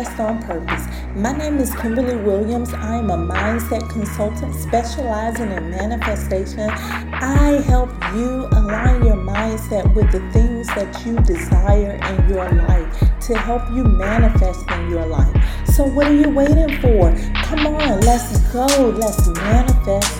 On Purpose. My name is Kimberly Williams. I am a mindset consultant specializing in manifestation. I help you align your mindset with the things that you desire in your life to help you manifest in your life. So, what are you waiting for? Come on, let's go. Let's manifest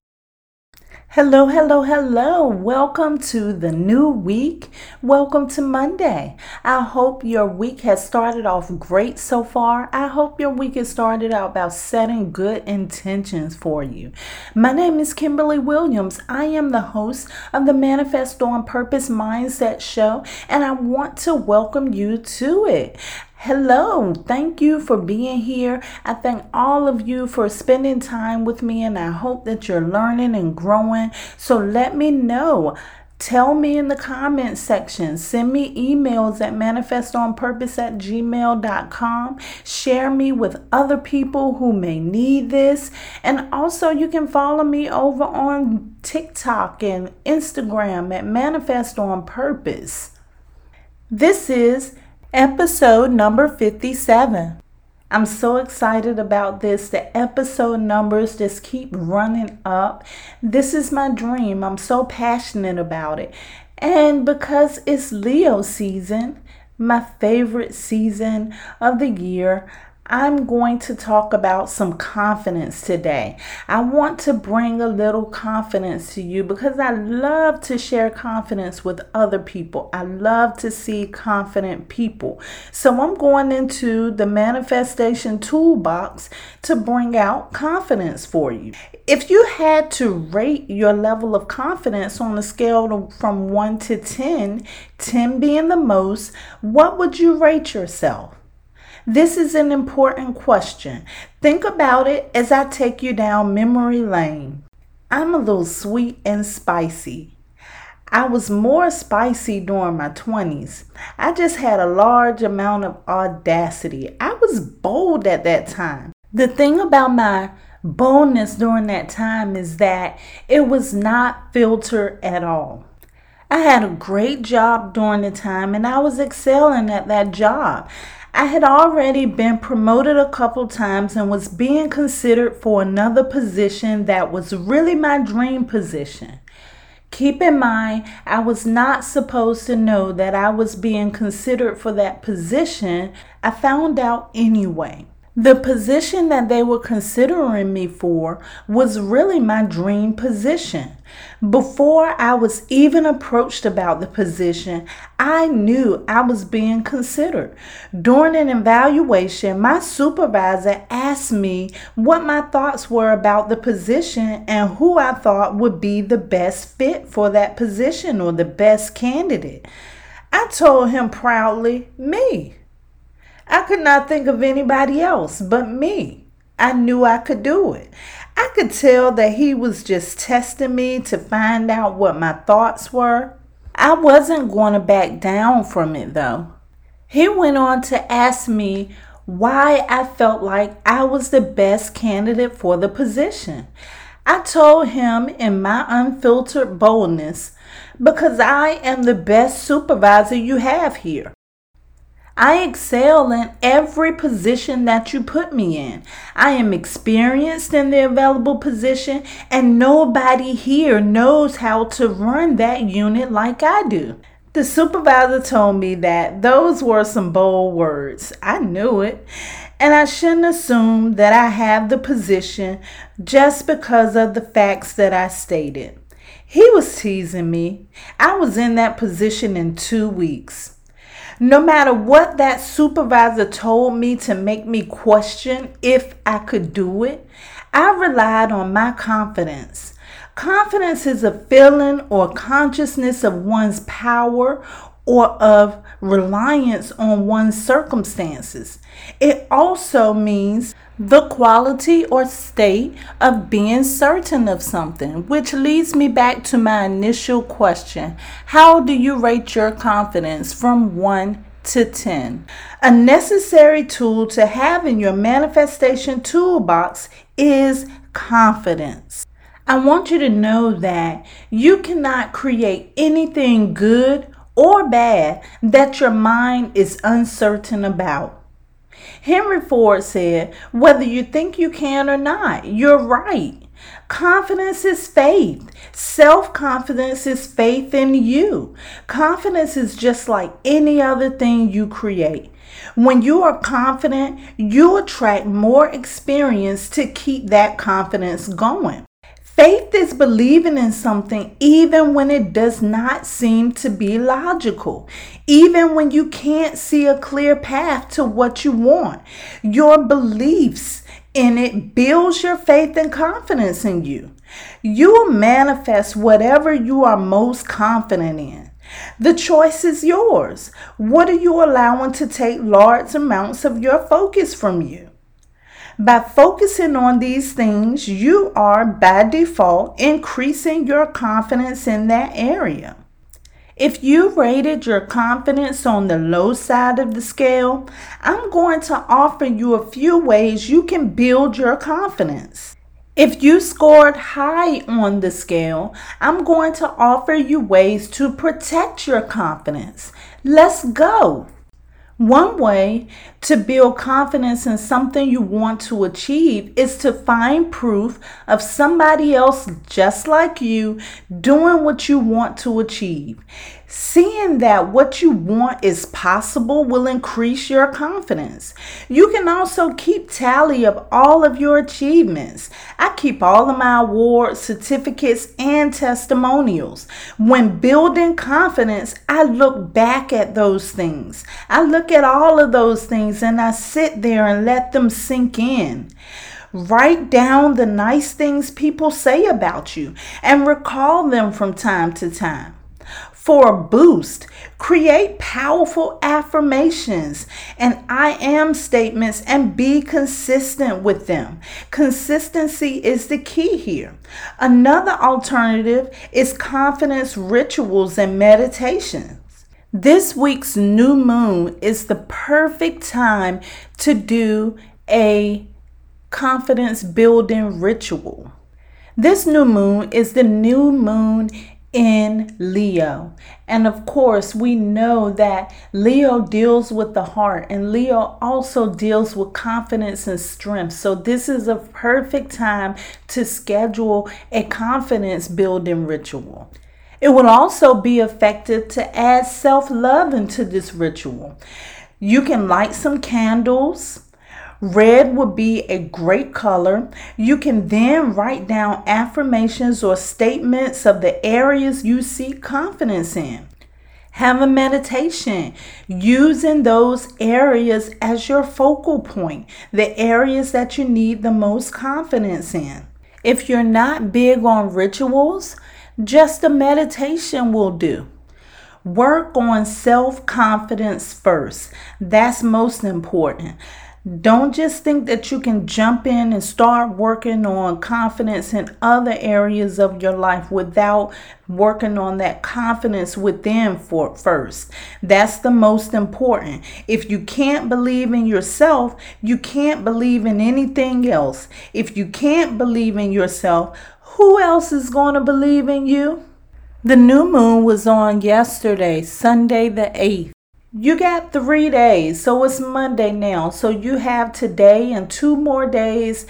Hello, hello, hello. Welcome to the new week. Welcome to Monday. I hope your week has started off great so far. I hope your week has started out about setting good intentions for you. My name is Kimberly Williams. I am the host of the Manifest on Purpose Mindset Show, and I want to welcome you to it. Hello, thank you for being here. I thank all of you for spending time with me, and I hope that you're learning and growing. So let me know. Tell me in the comments section. Send me emails at manifestonpurpose at gmail.com. Share me with other people who may need this. And also, you can follow me over on TikTok and Instagram at Manifest on Purpose. This is episode number 57. I'm so excited about this. The episode numbers just keep running up. This is my dream. I'm so passionate about it. And because it's Leo season, my favorite season of the year, I'm going to talk about some confidence today. I want to bring a little confidence to you because I love to share confidence with other people. I love to see confident people. So I'm going into the manifestation toolbox to bring out confidence for you. If you had to rate your level of confidence on a scale from 1 to 10, 10 being the most, what would you rate yourself? This is an important question. Think about it as I take you down memory lane. I'm a little sweet and spicy. I was more spicy during my 20s. I just had a large amount of audacity. I was bold at that time. The thing about my boldness during that time is that it was not filtered at all. I had a great job during the time and I was excelling at that job. I had already been promoted a couple times and was being considered for another position that was really my dream position. Keep in mind, I was not supposed to know that I was being considered for that position. I found out anyway. The position that they were considering me for was really my dream position. Before I was even approached about the position, I knew I was being considered. During an evaluation, my supervisor asked me what my thoughts were about the position and who I thought would be the best fit for that position or the best candidate. I told him proudly, me. I could not think of anybody else but me. I knew I could do it. I could tell that he was just testing me to find out what my thoughts were. I wasn't going to back down from it though. He went on to ask me why I felt like I was the best candidate for the position. I told him in my unfiltered boldness, because I am the best supervisor you have here. I excel in every position that you put me in. I am experienced in the available position, and nobody here knows how to run that unit like I do. The supervisor told me that those were some bold words. I knew it. And I shouldn't assume that I have the position just because of the facts that I stated. He was teasing me. I was in that position in two weeks. No matter what that supervisor told me to make me question if I could do it, I relied on my confidence. Confidence is a feeling or consciousness of one's power or of reliance on one's circumstances. It also means the quality or state of being certain of something, which leads me back to my initial question How do you rate your confidence from 1 to 10? A necessary tool to have in your manifestation toolbox is confidence. I want you to know that you cannot create anything good or bad that your mind is uncertain about. Henry Ford said, Whether you think you can or not, you're right. Confidence is faith. Self confidence is faith in you. Confidence is just like any other thing you create. When you are confident, you attract more experience to keep that confidence going. Faith is believing in something even when it does not seem to be logical, even when you can't see a clear path to what you want. Your beliefs in it builds your faith and confidence in you. You manifest whatever you are most confident in. The choice is yours. What are you allowing to take large amounts of your focus from you? By focusing on these things, you are by default increasing your confidence in that area. If you rated your confidence on the low side of the scale, I'm going to offer you a few ways you can build your confidence. If you scored high on the scale, I'm going to offer you ways to protect your confidence. Let's go. One way to build confidence in something you want to achieve is to find proof of somebody else just like you doing what you want to achieve. Seeing that what you want is possible will increase your confidence. You can also keep tally of all of your achievements. I keep all of my awards, certificates, and testimonials. When building confidence, I look back at those things. I look at all of those things and I sit there and let them sink in. Write down the nice things people say about you and recall them from time to time for a boost. Create powerful affirmations and I am statements and be consistent with them. Consistency is the key here. Another alternative is confidence rituals and meditations. This week's new moon is the perfect time to do a confidence building ritual. This new moon is the new moon in Leo. And of course, we know that Leo deals with the heart, and Leo also deals with confidence and strength. So, this is a perfect time to schedule a confidence building ritual. It will also be effective to add self love into this ritual. You can light some candles Red would be a great color. You can then write down affirmations or statements of the areas you seek confidence in. Have a meditation using those areas as your focal point, the areas that you need the most confidence in. If you're not big on rituals, just a meditation will do. Work on self confidence first. That's most important. Don't just think that you can jump in and start working on confidence in other areas of your life without working on that confidence within for first. That's the most important. If you can't believe in yourself, you can't believe in anything else. If you can't believe in yourself, who else is going to believe in you? The new moon was on yesterday, Sunday the 8th. You got three days, so it's Monday now. So you have today and two more days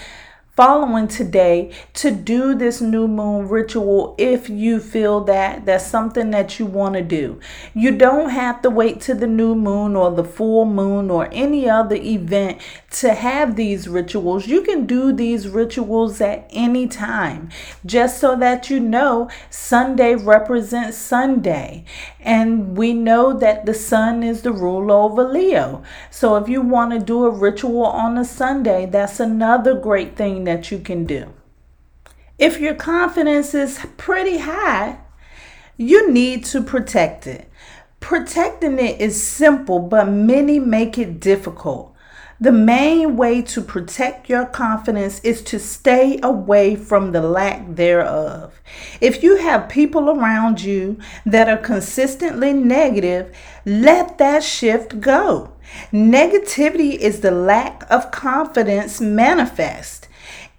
following today to do this new moon ritual if you feel that that's something that you want to do. You don't have to wait to the new moon or the full moon or any other event to have these rituals. You can do these rituals at any time. Just so that you know, Sunday represents Sunday. And we know that the sun is the ruler over Leo. So if you want to do a ritual on a Sunday, that's another great thing that you can do. If your confidence is pretty high, you need to protect it. Protecting it is simple, but many make it difficult. The main way to protect your confidence is to stay away from the lack thereof. If you have people around you that are consistently negative, let that shift go. Negativity is the lack of confidence manifest.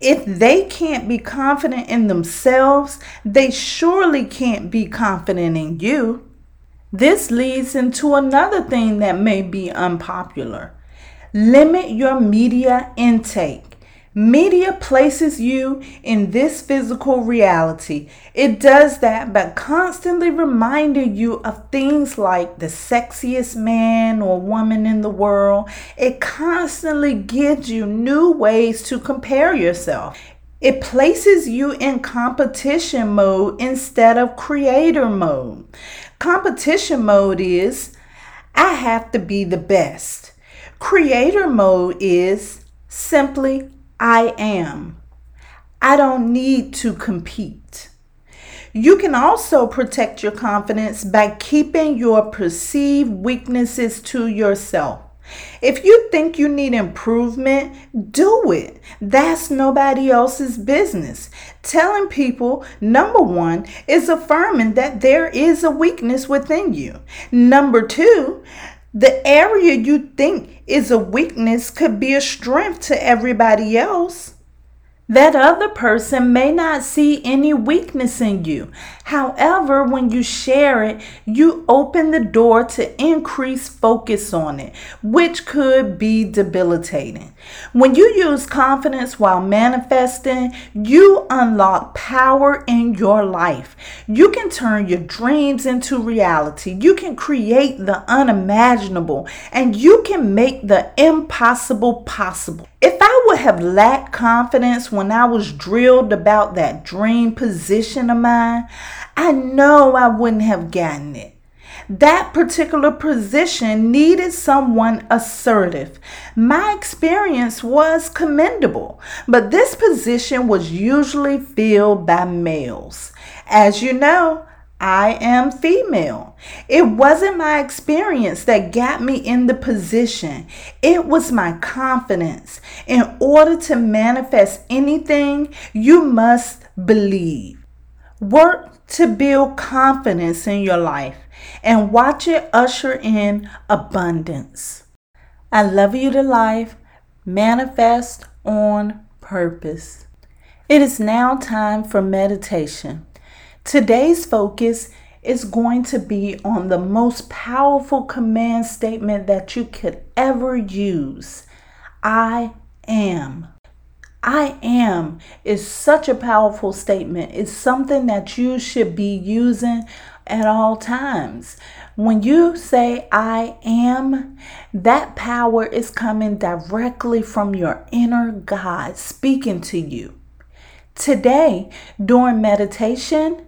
If they can't be confident in themselves, they surely can't be confident in you. This leads into another thing that may be unpopular Limit your media intake. Media places you in this physical reality. It does that by constantly reminding you of things like the sexiest man or woman in the world. It constantly gives you new ways to compare yourself. It places you in competition mode instead of creator mode. Competition mode is I have to be the best. Creator mode is simply I am. I don't need to compete. You can also protect your confidence by keeping your perceived weaknesses to yourself. If you think you need improvement, do it. That's nobody else's business. Telling people, number one, is affirming that there is a weakness within you. Number two, the area you think is a weakness could be a strength to everybody else. That other person may not see any weakness in you. However, when you share it, you open the door to increase focus on it, which could be debilitating. When you use confidence while manifesting, you unlock power in your life. You can turn your dreams into reality. You can create the unimaginable, and you can make the impossible possible. If I would have lacked confidence when I was drilled about that dream position of mine, I know I wouldn't have gotten it. That particular position needed someone assertive. My experience was commendable, but this position was usually filled by males. As you know, I am female. It wasn't my experience that got me in the position, it was my confidence. In order to manifest anything, you must believe. Work to build confidence in your life and watch it usher in abundance. I love you to life. Manifest on purpose. It is now time for meditation. Today's focus is going to be on the most powerful command statement that you could ever use I am. I am is such a powerful statement. It's something that you should be using at all times. When you say I am, that power is coming directly from your inner God speaking to you. Today, during meditation,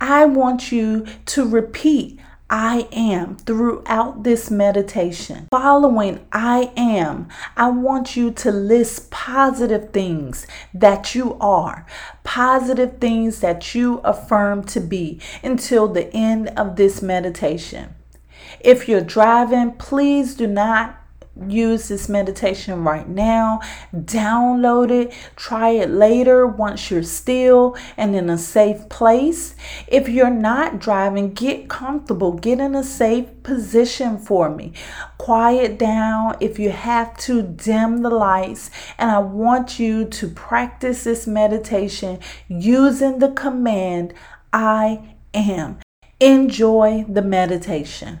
I want you to repeat I am throughout this meditation. Following I am, I want you to list positive things that you are, positive things that you affirm to be until the end of this meditation. If you're driving, please do not use this meditation right now. Download it. Try it later once you're still and in a safe place. If you're not driving, get comfortable. Get in a safe position for me. Quiet down. If you have to, dim the lights. And I want you to practice this meditation using the command I am. Enjoy the meditation.